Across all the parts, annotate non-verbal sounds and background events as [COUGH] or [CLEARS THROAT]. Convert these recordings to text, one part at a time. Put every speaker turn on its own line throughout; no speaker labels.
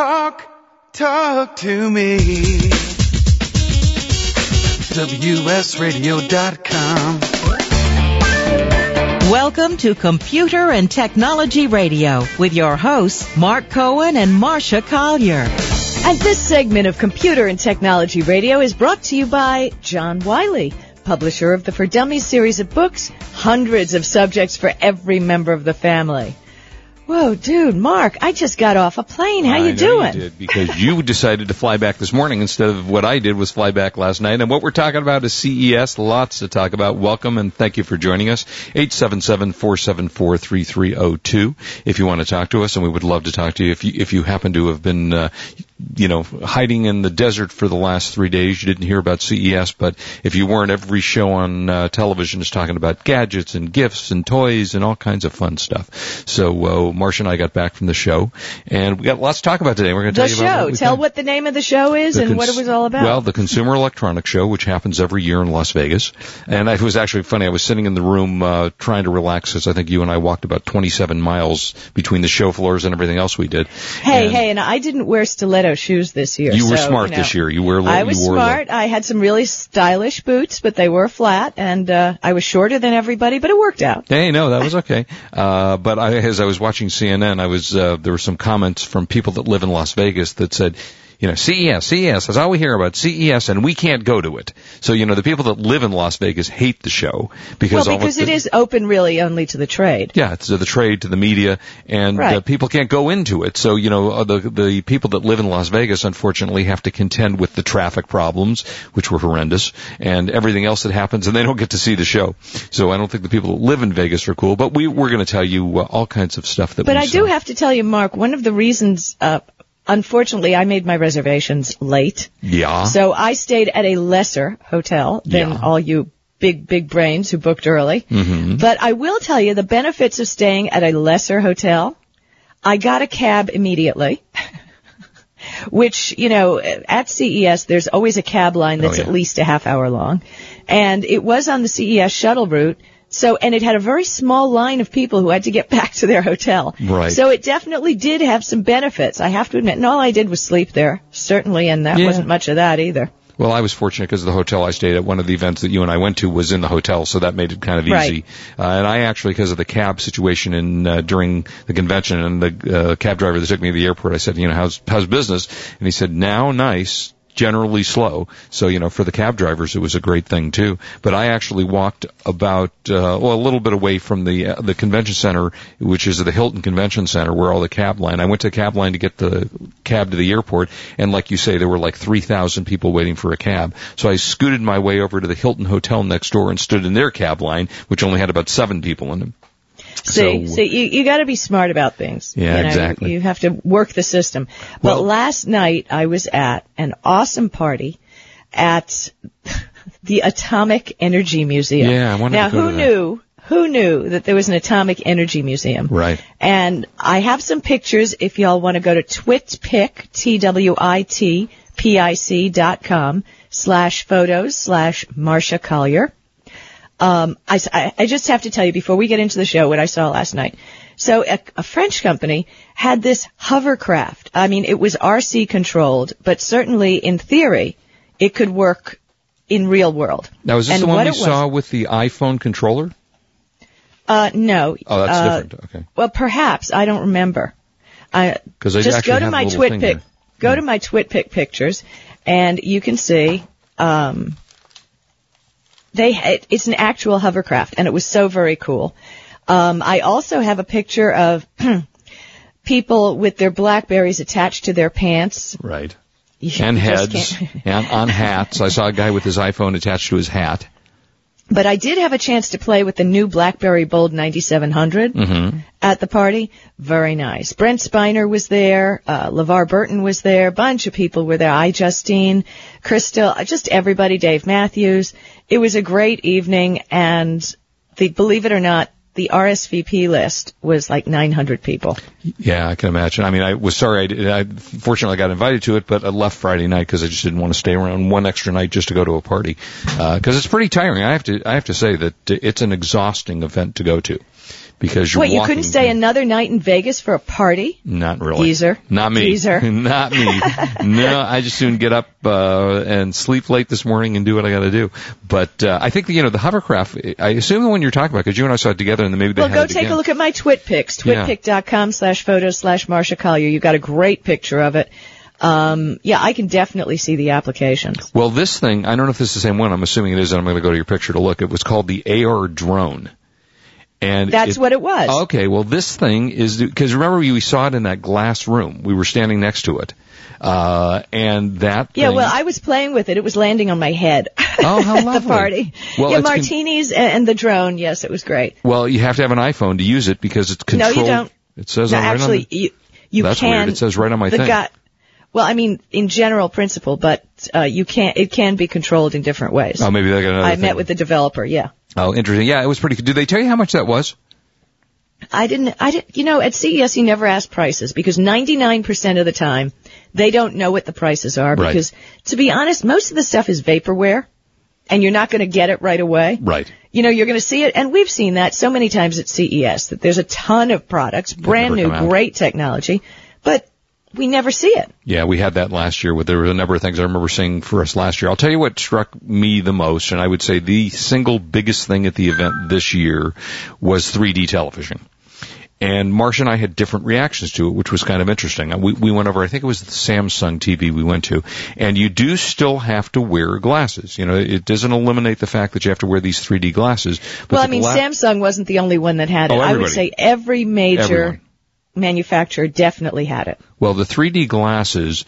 Talk, talk to me. WSRadio.com.
Welcome to Computer and Technology Radio with your hosts, Mark Cohen and Marsha Collier.
And this segment of Computer and Technology Radio is brought to you by John Wiley, publisher of the For Dummies series of books, hundreds of subjects for every member of the family. Whoa, dude, Mark, I just got off a plane. How
I
you doing?
You did because you [LAUGHS] decided to fly back this morning instead of what I did was fly back last night. And what we're talking about is CES. Lots to talk about. Welcome and thank you for joining us. 877-474-3302 if you want to talk to us and we would love to talk to you. If you, if you happen to have been, uh, you know, hiding in the desert for the last three days, you didn't hear about CES, but if you weren't, every show on uh, television is talking about gadgets and gifts and toys and all kinds of fun stuff. So, uh, Marsha and I got back from the show and we got lots to talk about today. We're going to tell you about
show.
what
Tell what the name of the show is
The
and what it was all about.
Well, the Consumer Electronics Show, which happens every year in Las Vegas, and it was actually funny. I was sitting in the room uh, trying to relax, as I think you and I walked about 27 miles between the show floors and everything else we did.
hey,
And
hey, and I didn't wear shoes this year.
You were
so,
smart
you know,
this year. You were.
I was smart. I had some really stylish boots, but they were flat, and uh, I was shorter than everybody, but it worked out.
Hey, no, that was okay. [LAUGHS] Uh, but I, as I was watching CNN, I was uh, there were some comments from people that live in Las Vegas that said, you know, CES, CES, that's all we hear about CES, and we can't go to it. So you know, the people that live in Las Vegas hate the show because
well, because
the,
is open really only to the trade.
Yeah, to the trade, to the media, and
Right.
uh, people can't go into it. So you know, uh, the the people that live in Las Vegas, unfortunately, have to contend with the traffic problems, which were horrendous, and everything else that happens, and they don't get to see the show. So I don't think the people that live in Vegas are cool. But we we're going to tell you uh, all kinds of stuff that.
But I do have to tell you, Mark, one of the reasons, uh, unfortunately, I made my reservations late.
Yeah.
So I stayed at a lesser hotel than
Yeah.
all you big, big brains who booked early.
Mm-hmm.
But I will tell you the benefits of staying at a lesser hotel. I got a cab immediately. [LAUGHS] Which, you know, at CES, there's always a cab line that's
Oh, yeah.
at least a half hour long. And it was on the CES shuttle route. So, and it had a very small line of people who had to get [LAUGHS] back to their hotel.
Right.
So it definitely did have some benefits. I have to admit. And all I did was sleep there, certainly, and that
Yeah.
wasn't much of that either.
Well, I was fortunate because the hotel I stayed at, one of the events that you and I went to was in the hotel, so that made it kind of easy.
Right.
Uh, and I actually, because of the cab situation in uh, during the convention, and the uh, cab driver that took me to the airport, I said, you know, how's how's business? And he said, now nice. Generally slow, so you know for the cab drivers it was a great thing too. But I actually walked about uh, well a little bit away from the uh, the convention center, which is the Hilton Convention Center, where all the cab line. I went to the cab line to get the cab to the airport, and like you say, there were like three thousand people waiting for a cab. So I scooted my way over to the Hilton Hotel next door and stood in their cab line, which only had about seven people in them.
See,
So-
see, you, you got to be smart about things.
Yeah,
you know,
exactly.
You, you have to work the system. But
Well-
last night I was at an awesome party at [LAUGHS] the Atomic Energy Museum.
Yeah, I wanted
now
to go
who
to that.
knew? Who knew that there was an Atomic Energy Museum?
Right.
And I have some pictures if y'all want to go to twitpic, T-W-I-T-P-I-C dot com slash photos slash Marsha Collier. Um, I, I- just have to tell you before we get into the show what I saw last night. So a, a French company had this hovercraft. I mean, it was RC controlled, but certainly in theory, it could work in real world.
Now is this
And
the one we
it was-
saw with the iPhone controller?
Uh, no.
Oh, that's
Uh,
different. Okay.
Well, perhaps I don't remember. I just go to my twit pic. Go to my twit pic pictures, and you can see. Um, they it, it's an actual hovercraft, and it was so very cool. Um, I also have a picture of [CLEARS THROAT] people with their Blackberries attached to their pants.
Right. [LAUGHS]
You
And heads and on hats. I saw a guy with his iPhone attached to his hat.
But I did have a chance to play with the new BlackBerry Bold 9700
Mm-hmm.
at the party. Very nice. Brent Spiner was there. Uh, LeVar Burton was there. A bunch of people were there. I, Justine, Crystal, just everybody. Dave Matthews. It was a great evening, and the believe it or not, the RSVP list was like 900 people.
Yeah, I can imagine. I mean, I was sorry. I, did, I fortunately got invited to it, but I left Friday night because I just didn't want to stay around one extra night just to go to a party Uh because it's pretty tiring. I have to I have to say that it's an exhausting event to go to because you're
Wait, you couldn't stay another night in Vegas for a party?
Not really.
Geezer.
Not me.
Geezer. [LAUGHS]
Not me. [LAUGHS] no, I just soon get up uh, and sleep late this morning and do what I got to do. But uh, I think you know the hovercraft. I assume the one you're talking about because you and I saw it together, and then maybe they
Well,
had
go
it Well go
take
again.
a look at my twit pics, twitpic.com slash photos slash Marsha Collier. You got a great picture of it. Um, yeah, I can definitely see the applications.
Well, this thing, I don't know if this is the same one. I'm assuming it is, and I'm going to go to your picture to look. It was called the AR drone. And
That's what it was.
Okay, well, this thing is because remember we, saw it in that glass room. We were standing next to it, uh, and that.
Yeah,
thing-
well, I was playing with it. It was landing on my head. [LAUGHS]
Oh, how
at
lovely.
the party.
Well,
yeah,
it's con-
martinis and, the drone. Yes, it was great.
well, you have to have an iPhone to use it because it's
No, you don't.
It says
No,
on right on
actually,
the-
you you
That's
can.
weird. It says right on my
the
thing.
guy- well, I mean, in general principle, but uh, you can't. it can be controlled in different ways.
Oh, maybe they got another.
I
thing.
met with the developer. Yeah.
Oh, interesting. Yeah, it was pretty. Did they tell you how much that was?
I didn't, I didn't, you know, at CES you never ask prices because 99% of the time they don't know what the prices are
Right.
because to be honest, most of the stuff is vaporware and you're not going to get it right away.
Right.
You know, you're going to see it and we've seen that so many times at CES that there's a ton of products, brand new, great technology, but we never see it.
Yeah, we had that last year. With there were a number of things I remember seeing for us last year. I'll tell you what struck me the most, and I would say the single biggest thing at the event this year was 3D television. And Marsha and I had different reactions to it, which was kind of interesting. We, we went over, I think it was the Samsung TV we went to, and you do still have to wear glasses. You know, it doesn't eliminate the fact that you have to wear these 3D glasses. But
well, I mean,
gla-
Samsung wasn't the only one that had it.
Oh,
I would say every major
Everyone.
Manufacturer definitely had it.
Well, the 3D glasses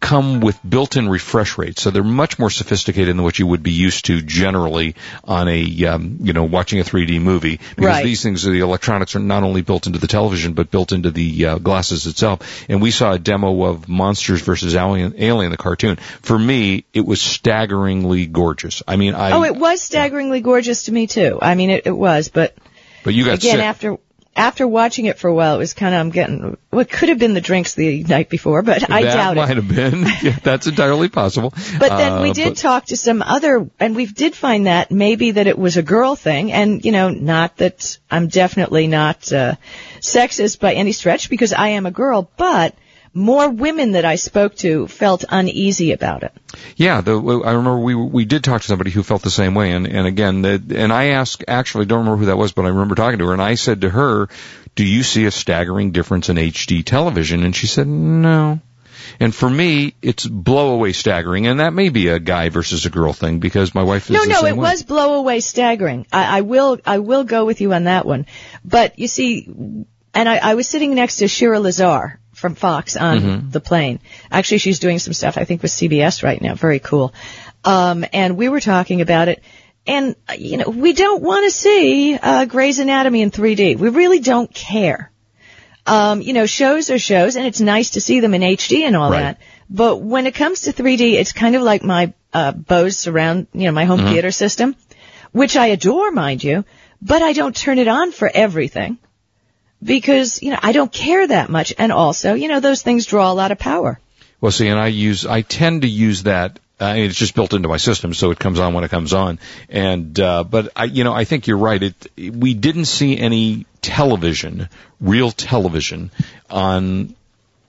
come with built-in refresh rates, so they're much more sophisticated than what you would be used to generally on a, um, you know, watching a 3D movie. Because
Right.
these things, the electronics are not only built into the television, but built into the uh, glasses itself. And we saw a demo of Monsters versus Alien, Alien, the cartoon. For me, it was staggeringly gorgeous. I mean, I.
Oh, it was staggeringly gorgeous to me too. I mean, it, it was, but
But you got
again,
sick.
after after watching it for a while, it was kind of I'm getting what could have been the drinks the night before, but I
that
doubt it.
That might have been. [LAUGHS] Yeah, that's entirely possible.
But then we
Uh,
did
but-
talk to some other, and we did find that maybe that it was a girl thing, and you know, not that I'm definitely not uh, sexist by any stretch because I am a girl, but more women that I spoke to felt uneasy about it.
Yeah, the, I remember we we did talk to somebody who felt the same way, and and again, the, and I asked actually don't remember who that was, but I remember talking to her, and I said to her, "Do you see a staggering difference in HD television?" And she said, "No." And for me, it's blow away staggering, and that may be a guy versus a girl thing because my wife is
No, no, it
way.
was blow away staggering. I, I will, I will go with you on that one. But you see, and I, I was sitting next to Shira Lazar from Fox on
Mm-hmm.
the plane. Actually, she's doing some stuff, I think, with CBS right now. Very cool. Um, and we were talking about it. And, you know, we don't want to see, uh, Grey's Anatomy in 3D. We really don't care. Um, you know, shows are shows, and it's nice to see them in HD and all
Right.
that. But when it comes to 3D, it's kind of like my uh, Bose surround, you know, my home theater system, which I adore, mind you, but I don't turn it on for everything because you know I don't care that much, and also, you know, those things draw a lot of power.
Well, see, and I use, I tend to use that. Uh, it's just built into my system, so it comes on when it comes on. And, uh, but I, you know, I think you're right. It, we didn't see any television, real television on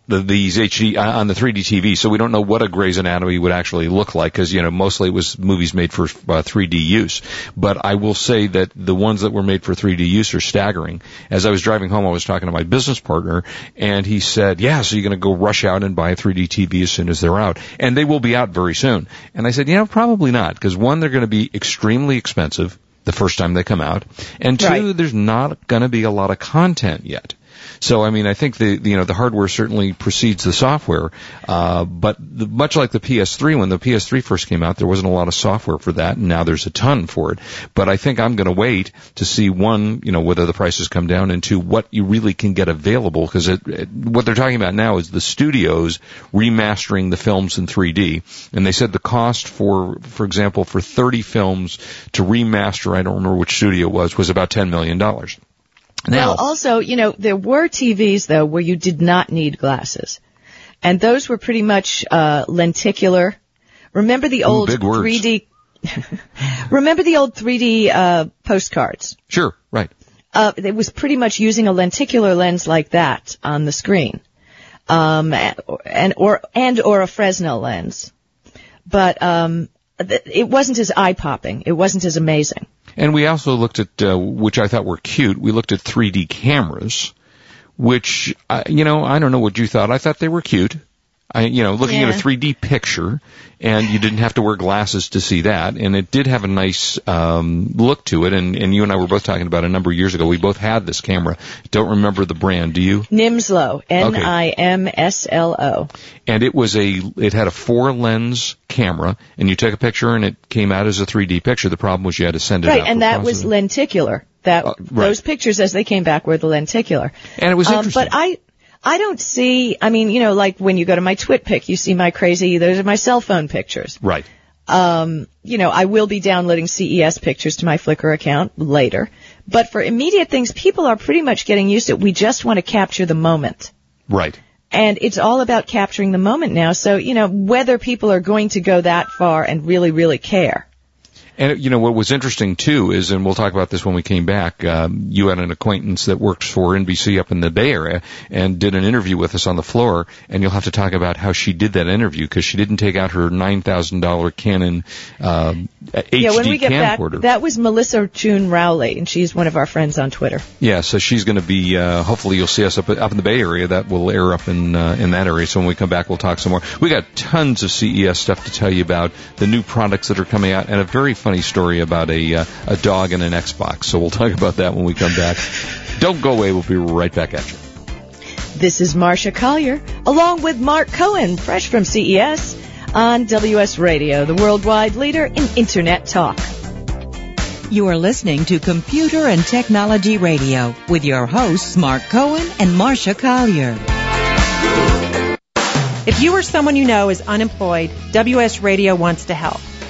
the, these HD, uh, on the 3D TV, so we don't know what a Grey's Anatomy would actually look like, because, you know, mostly it was movies made for uh, 3D use. But I will say that the ones that were made for 3D use are staggering. As I was driving home, I was talking to my business partner, and he said, yeah, so you're going to go rush out and buy a 3D TV as soon as they're out. And they will be out very soon. And I said, you know, probably not, because one, they're going to be extremely expensive the first time they come out, and two,
Right.
there's not going to be a lot of content yet. So I mean, I think the the, you know the hardware certainly precedes the software, uh, but the, much like the PS3, when the PS3 first came out, there wasn't a lot of software for that, and now there's a ton for it. But I think I'm going to wait to see one, you know, whether the prices come down, and two, what you really can get available, because what they're talking about now is the studios remastering the films in 3D, and they said the cost for, for example, for 30 films to remaster, I don't remember which studio it was, was about 10 million dollars. Now,
Well, also, you know, there were TVs though where you did not need glasses, and those were pretty much uh, lenticular. Remember the old
big
3D. [LAUGHS] remember the old 3D uh, postcards.
sure, right.
Uh, it was pretty much using a lenticular lens like that on the screen, um, and or and or a Fresnel lens, but um, it wasn't as eye popping. It wasn't as amazing.
And we also looked at, uh, which I thought were cute. We looked at 3D cameras, which uh, you know I don't know what you thought. I thought they were cute. I, you know, looking
Yeah.
at a 3D picture, and you didn't have to wear glasses to see that, and it did have a nice um, look to it. And, and you and I were both talking about it a number of years ago. We both had this camera. Don't remember the brand, do you?
Nimslo, N-I-M-S-L-O.
And it was a, it had a four lens camera, and you took a picture, and it came out as a 3D picture. The problem was you had to send it
Right, and that was lenticular. That
Uh, right.
those pictures as they came back were the lenticular.
and it was
Um,
interesting.
but I, I don't see. I mean, you know, like when you go to my TwitPic, you see my crazy. Those are my cell phone pictures.
right.
Um, you know, I will be downloading CES pictures to my Flickr account later. But for immediate things, people are pretty much getting used to it. We just want to capture the moment.
Right.
And it's all about capturing the moment now. So, you know, whether people are going to go that far and really, really care.
And you know what was interesting too is, and we'll talk about this when we came back. Um, you had an acquaintance that works for NBC up in the Bay Area and did an interview with us on the floor. And you'll have to talk about how she did that interview because she didn't take out her nine thousand dollar Canon um, HD
yeah, when we get
camcorder.
back, that was Melissa June Rowley, and she's one of our friends on Twitter.
yeah, so she's going to be. Uh, hopefully, you'll see us up up in the Bay Area. That will air up in uh, in that area. So when we come back, we'll talk some more. We got tons of CES stuff to tell you about the new products that are coming out, and a very funny story about a uh, a dog and an Xbox. So we'll talk about that when we come back. Don't go away. We'll be right back at you.
This is Marsha Collier, along with Mark Cohen, fresh from CES, on WS Radio, the worldwide leader in Internet talk.
You are listening to Computer and Technology Radio with your hosts Mark Cohen and Marsha Collier.
If you or someone you know is unemployed, WS Radio wants to help.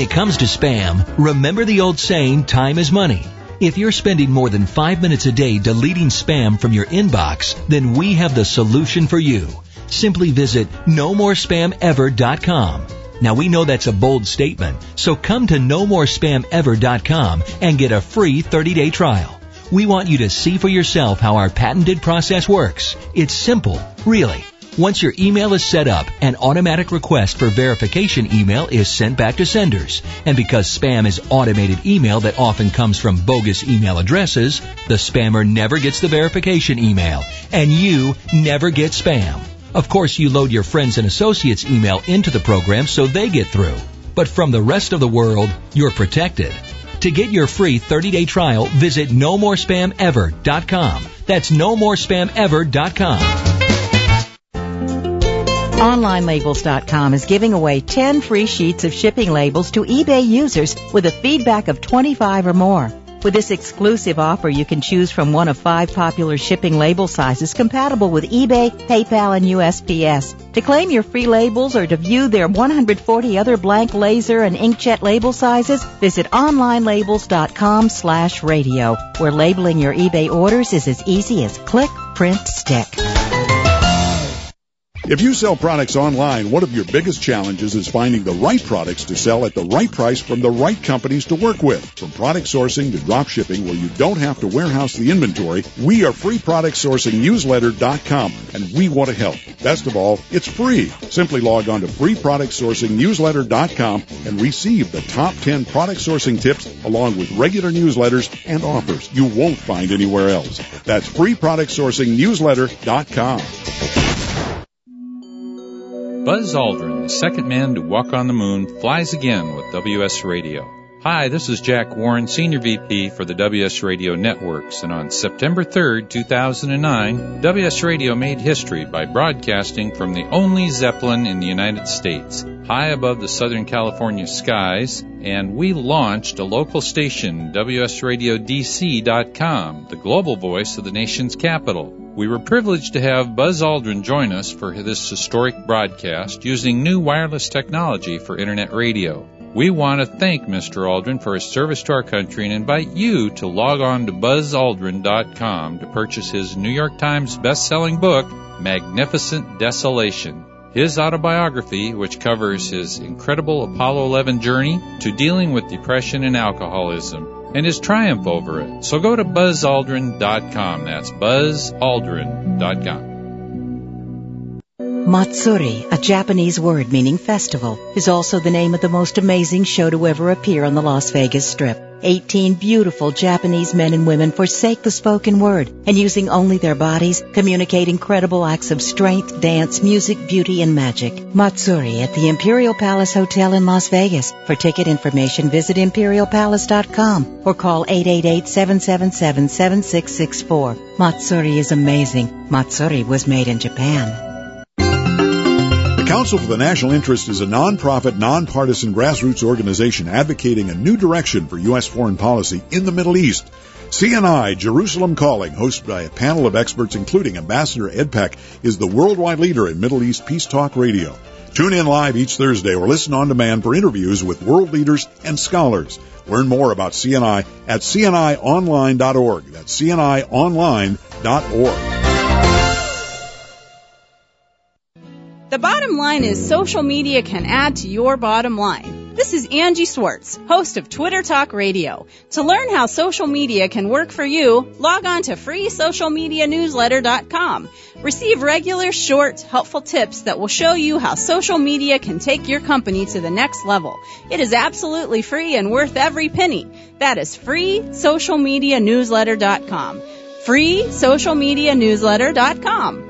it comes to spam, remember the old saying, time is money. If you're spending more than five minutes a day deleting spam from your inbox, then we have the solution for you. Simply visit nomorespamever.com. Now we know that's a bold statement, so come to nomorespamever.com and get a free 30-day trial. We want you to see for yourself how our patented process works. It's simple, really. Once your email is set up, an automatic request for verification email is sent back to senders. And because spam is automated email that often comes from bogus email addresses, the spammer never gets the verification email, and you never get spam. Of course, you load your friends and associates email into the program so they get through. But from the rest of the world, you're protected. To get your free 30-day trial, visit nomorespamever.com. That's nomorespamever.com.
OnlineLabels.com is giving away 10 free sheets of shipping labels to eBay users with a feedback of 25 or more. With this exclusive offer, you can choose from one of five popular shipping label sizes compatible with eBay, PayPal, and USPS. To claim your free labels or to view their 140 other blank laser and inkjet label sizes, visit onlinelabels.com slash radio, where labeling your eBay orders is as easy as click, print, stick.
If you sell products online, one of your biggest challenges is finding the right products to sell at the right price from the right companies to work with. From product sourcing to drop shipping where you don't have to warehouse the inventory, we are freeproductsourcingnewsletter.com and we want to help. Best of all, it's free. Simply log on to freeproductsourcingnewsletter.com and receive the top 10 product sourcing tips along with regular newsletters and offers you won't find anywhere else. That's freeproductsourcingnewsletter.com.
Buzz Aldrin, the second man to walk on the moon, flies again with WS Radio. Hi, this is Jack Warren, Senior VP for the WS Radio Networks, and on September 3rd, 2009, WS Radio made history by broadcasting from the only Zeppelin in the United States, high above the Southern California skies, and we launched a local station, WSRadioDC.com, the global voice of the nation's capital. We were privileged to have Buzz Aldrin join us for this historic broadcast using new wireless technology for Internet radio. We want to thank Mr. Aldrin for his service to our country and invite you to log on to buzzaldrin.com to purchase his New York Times best-selling book, Magnificent Desolation. His autobiography, which covers his incredible Apollo 11 journey to dealing with depression and alcoholism, and his triumph over it. So go to buzzaldrin.com. That's buzzaldrin.com.
Matsuri, a Japanese word meaning festival, is also the name of the most amazing show to ever appear on the Las Vegas Strip. 18 beautiful Japanese men and women forsake the spoken word and using only their bodies communicate incredible acts of strength, dance, music, beauty, and magic. Matsuri at the Imperial Palace Hotel in Las Vegas. For ticket information, visit imperialpalace.com or call 888-777-7664. Matsuri is amazing. Matsuri was made in Japan.
Council for the National Interest is a nonprofit, nonpartisan grassroots organization advocating a new direction for U.S. foreign policy in the Middle East. CNI Jerusalem Calling, hosted by a panel of experts including Ambassador Ed Peck, is the worldwide leader in Middle East peace talk radio. Tune in live each Thursday or listen on demand for interviews with world leaders and scholars. Learn more about CNI at cnionline.org. That's cnionline.org.
The bottom line is social media can add to your bottom line. This is Angie Swartz, host of Twitter Talk Radio. To learn how social media can work for you, log on to freesocialmedianewsletter.com. Receive regular, short, helpful tips that will show you how social media can take your company to the next level. It is absolutely free and worth every penny. That is freesocialmedianewsletter.com. freesocialmedianewsletter.com.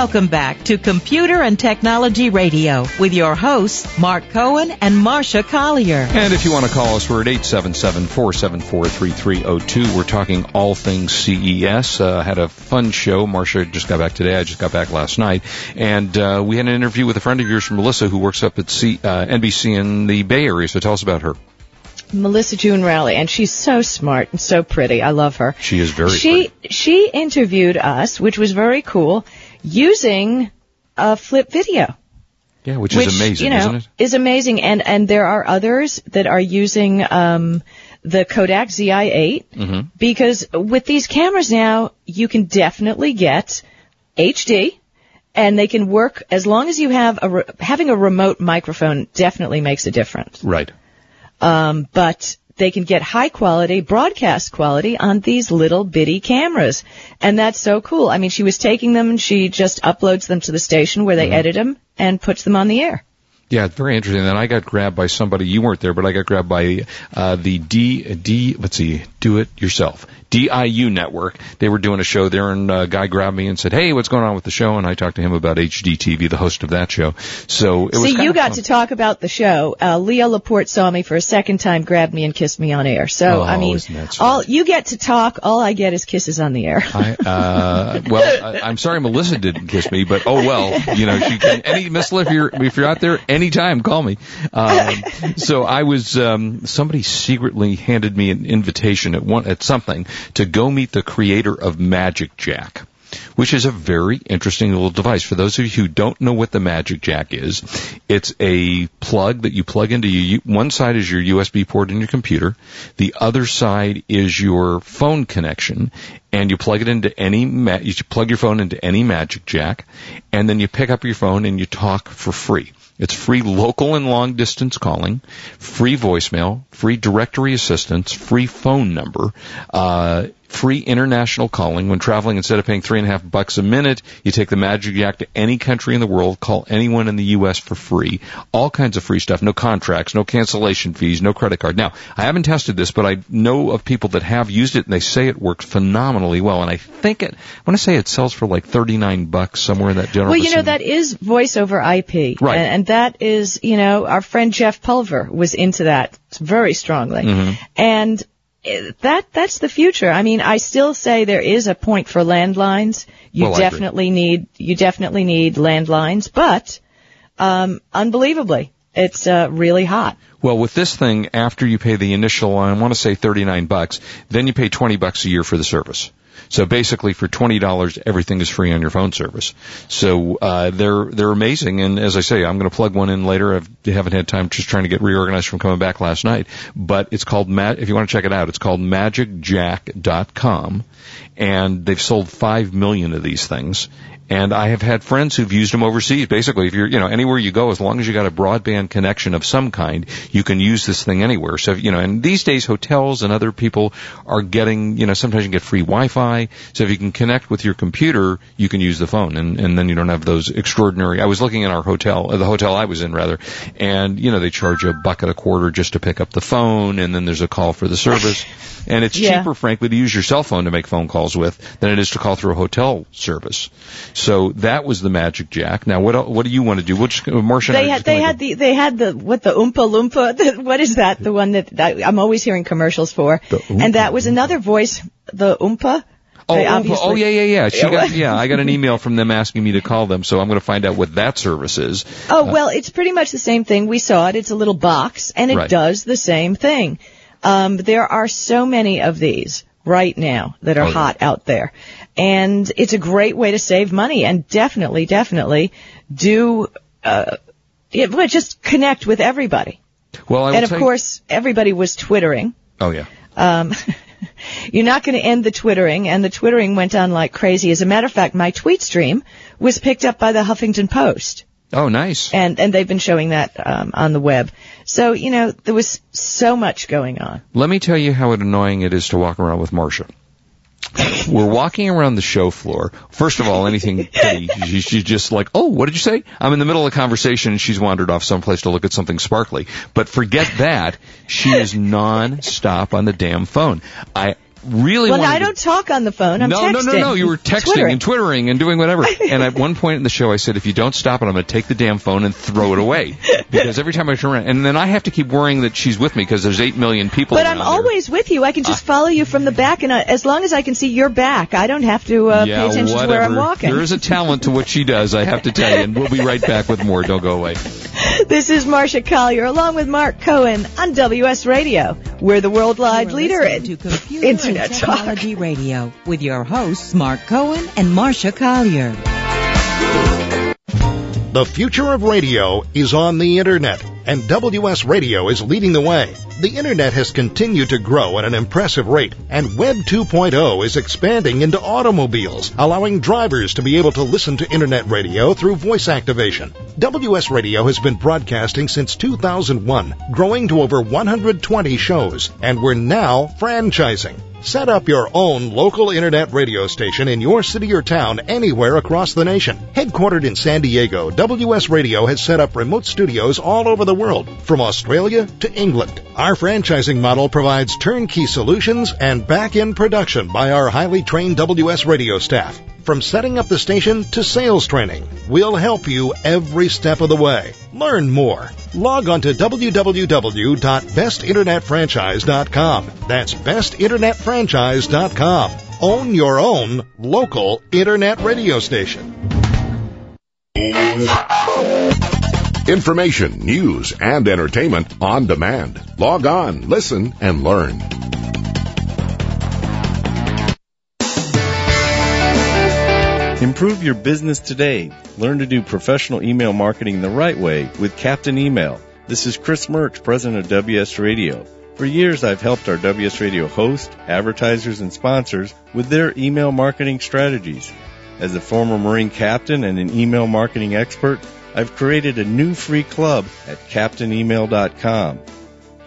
Welcome back to Computer and Technology Radio with your hosts, Mark Cohen and Marsha Collier.
And if you want to call us, we're at 877-474-3302. We're talking all things CES. Uh, had a fun show. Marsha just got back today. I just got back last night. And uh, we had an interview with a friend of yours, from Melissa, who works up at C- uh, NBC in the Bay Area. So tell us about her.
Melissa June Rowley, and she's so smart and so pretty. I love her.
She is very
she
pretty.
she interviewed us, which was very cool, using a flip video.
Yeah, which, is amazing,
you know,
isn't it?
Is amazing, and and there are others that are using um, the Kodak ZI8
Mm-hmm.
because with these cameras now you can definitely get HD. And they can work as long as you have a re- having a remote microphone definitely makes a difference.
Right.
Um, but they can get high quality broadcast quality on these little bitty cameras. And that's so cool. I mean, she was taking them and she just uploads them to the station where they
Mm-hmm.
edit them and puts them on the air.
Yeah, very interesting. And I got grabbed by somebody. You weren't there, but I got grabbed by uh, the D D. Let's see, do it yourself. DIY network. They were doing a show there, and a guy grabbed me and said, "Hey, what's going on with the show?" And I talked to him about HDTV, the host of that show. So it.
See, you got
fun.
to talk about the show. Uh, Leo Laporte saw me for a second time, grabbed me and kissed me on air. So
Oh,
I mean, all you get to talk. All I get is kisses on the air.
I, uh, well, [LAUGHS] I, I'm sorry Melissa didn't kiss me, but oh well, you know, she can, any, Miss Liv, if you're, if you're out there, anytime, call me. Um, [LAUGHS] so I was, um, somebody secretly handed me an invitation at one, at something to go meet the creator of Magic Jack. Which is a very interesting little device. For those of you who don't know what the Magic Jack is, it's a plug that you plug into you. one side is your USB port in your computer, the other side is your phone connection, and you plug it into any, ma- you plug your phone into any Magic Jack, and then you pick up your phone and you talk for free. It's free local and long distance calling, free voicemail, free directory assistance, free phone number, uh, free international calling when traveling. Instead of paying three and a half bucks a minute, you take the Magic Jack to any country in the world, call anyone in the U.S. for free. All kinds of free stuff. No contracts, no cancellation fees, no credit card. Now, I haven't tested this, but I know of people that have used it and they say it works phenomenally well. And I think it, I want to say it sells for like 39 bucks somewhere in that general
Well, you know, that is voice over IP.
Right.
And, and that is, you know, our friend Jeff Pulver was into that very strongly.
Mhm.
And that that's the future. I mean, I still say there is a point for landlines. You
Well,
definitely need you definitely need landlines, but um unbelievably, it's uh, really hot.
Well, with this thing, after you pay the initial, I want to say 39 bucks, then you pay 20 bucks a year for the service. So basically, for twenty dollars, everything is free on your phone service. So uh, they're they're amazing. And as I say, I'm going to plug one in later. I've, I haven't had time, just trying to get reorganized from coming back last night. But it's called if you want to check it out, it's called MagicJack.com, and they've sold five million of these things. And I have had friends who've used them overseas. Basically, if you're, you know, anywhere you go, as long as you got a broadband connection of some kind, you can use this thing anywhere. So, you know, and these days hotels and other people are getting, you know, sometimes you can get free Wi-Fi. So if you can connect with your computer, you can use the phone and, and then you don't have those extraordinary, I was looking at our hotel, the hotel I was in rather, and, you know, they charge a buck and a quarter just to pick up the phone and then there's a call for the service. [LAUGHS] And it's
Yeah.
cheaper, frankly, to use your cell phone to make phone calls with than it is to call through a hotel service. So that was the Magic Jack. Now, what what do you want to do? We'll just, Marsha
They had they had the they had the what the Oompa Loompa. [LAUGHS] The, what is that? The one that, that I'm always hearing commercials for. And that was another voice, the Oompa.
Oh, oh yeah, yeah, yeah. She got, yeah, I got an email from them asking me to call them, so I'm going to find out what that service is.
Oh, well, it's pretty much the same thing. We saw it. It's a little box, and it
Right.
does the same thing. Um, there are so many of these right now that are
Oh, yeah.
hot out there. And it's a great way to save money and definitely, definitely do, uh, it, well, just connect with everybody.
Well, I
and of
you-
course, everybody was twittering.
oh yeah.
Um, [LAUGHS] you're not going to end the twittering, and the twittering went on like crazy. As a matter of fact, my tweet stream was picked up by the Huffington Post
Oh, nice.
and and they've been showing that um, on the web. So you know there was so much going on.
Let me tell you how annoying it is to walk around with Marsha. We're walking around the show floor. First of all, anything petty, she's just like, "Oh, what did you say?" I'm in the middle of a conversation, and she's wandered off someplace to look at something sparkly. But forget that, she is non-stop on the damn phone. I really
well,
wanted
I don't talk on the phone. I'm
no,
texting.
no, no, no. You were texting
Twittering.
and twittering and doing whatever. and at one point in the show, I said, if you don't stop it, I'm going to take the damn phone and throw it away. Because every time I turn around, and then I have to keep worrying that she's with me because there's eight million people
But I'm
there.
always with you. I can just follow you from the back, and I, as long as I can see your back, I don't have to uh,
yeah,
pay attention
whatever.
to where I'm walking.
There is a talent to what she does, I have to tell you. And we'll be right back with more. Don't go away. [LAUGHS]
This is Marsha Collier along with Mark Cohen on WS Radio. We're the worldwide leader in
to Computer
Internet
and
Talk.
Radio with your hosts Mark Cohen and Marsha Collier.
The future of radio is on the internet, and WS Radio is leading the way. The internet has continued to grow at an impressive rate, and Web 2.0 is expanding into automobiles, allowing drivers to be able to listen to internet radio through voice activation. WS Radio has been broadcasting since 2001, growing to over 120 shows, and we're now franchising. Set up your own local internet radio station in your city or town anywhere across the nation. Headquartered in San Diego, WS Radio has set up remote studios all over the world, from Australia to England. Our franchising model provides turnkey solutions and back-end production by our highly trained WS Radio staff. From setting up the station to sales training, we'll help you every step of the way. Learn more. Log on to www.bestinternetfranchise.com. That's bestinternetfranchise.com. Own your own local internet radio station.
Information, news, and entertainment on demand. Log on, listen, and learn.
Improve your business today. Learn to do professional email marketing the right way with Captain Email. This is Chris Merckx, president of WS Radio. For years, I've helped our WS Radio hosts, advertisers, and sponsors with their email marketing strategies. As a former Marine captain and an email marketing expert, I've created a new free club at captainemail.com.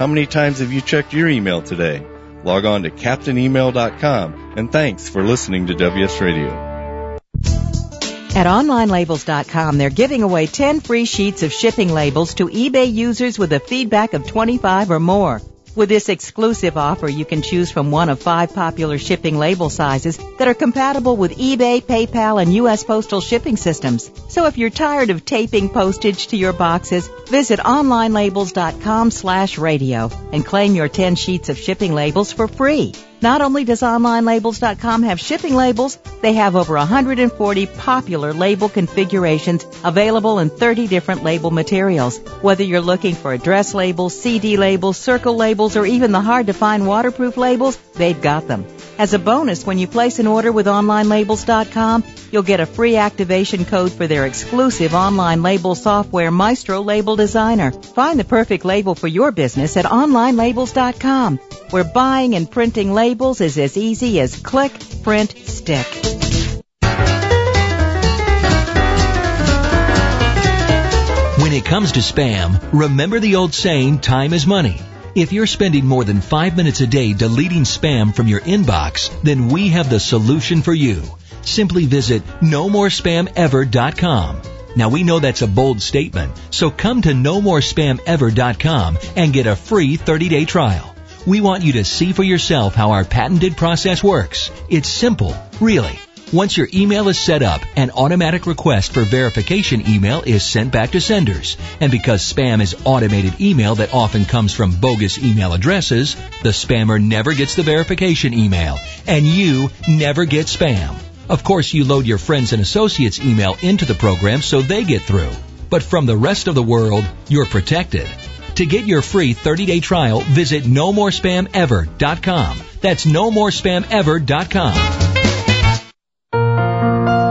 How many times have you checked your email today? Log on to CaptainEmail.com and thanks for listening to WS Radio.
At OnlineLabels.com, they're giving away 10 free sheets of shipping labels to eBay users with a feedback of 25 or more. With this exclusive offer, you can choose from one of five popular shipping label sizes that are compatible with eBay, PayPal, and U.S. postal shipping systems. So if you're tired of taping postage to your boxes, visit onlinelabels.com slash radio and claim your 10 sheets of shipping labels for free. Not only does OnlineLabels.com have shipping labels, they have over 140 popular label configurations available in 30 different label materials. Whether you're looking for address labels, CD labels, circle labels, or even the hard to find waterproof labels, they've got them. As a bonus, when you place an order with OnlineLabels.com, you'll get a free activation code for their exclusive online label software, Maestro Label Designer. Find the perfect label for your business at OnlineLabels.com, where buying and printing labels is as easy as click, print, stick.
When it comes to spam, remember the old saying, time is money. If you're spending more than five minutes a day deleting spam from your inbox, then we have the solution for you. Simply visit nomorespamever.com. Now we know that's a bold statement, so come to nomorespamever.com and get a free 30-day trial. We want you to see for yourself how our patented process works. It's simple, really. Once your email is set up, an automatic request for verification email is sent back to senders. And because spam is automated email that often comes from bogus email addresses, the spammer never gets the verification email, and you never get spam. Of course, you load your friends and associates email into the program so they get through. But from the rest of the world, you're protected. To get your free 30-day trial, visit nomorespamever.com. That's nomorespamever.com.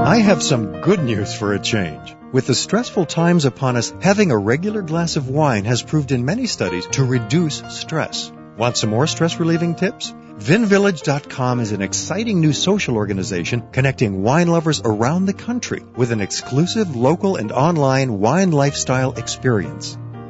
I have some good news for a change. With the stressful times upon us, having a regular glass of wine has proved in many studies to reduce stress. Want some more stress relieving tips? VinVillage.com is an exciting new social organization connecting wine lovers around the country with an exclusive local and online wine lifestyle experience.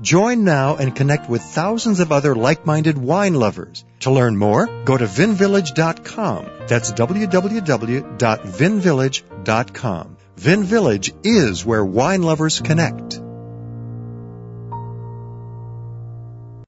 Join now and connect with thousands of other like-minded wine lovers. To learn more, go to vinvillage.com. That's www.vinvillage.com. Vin Village is where wine lovers connect.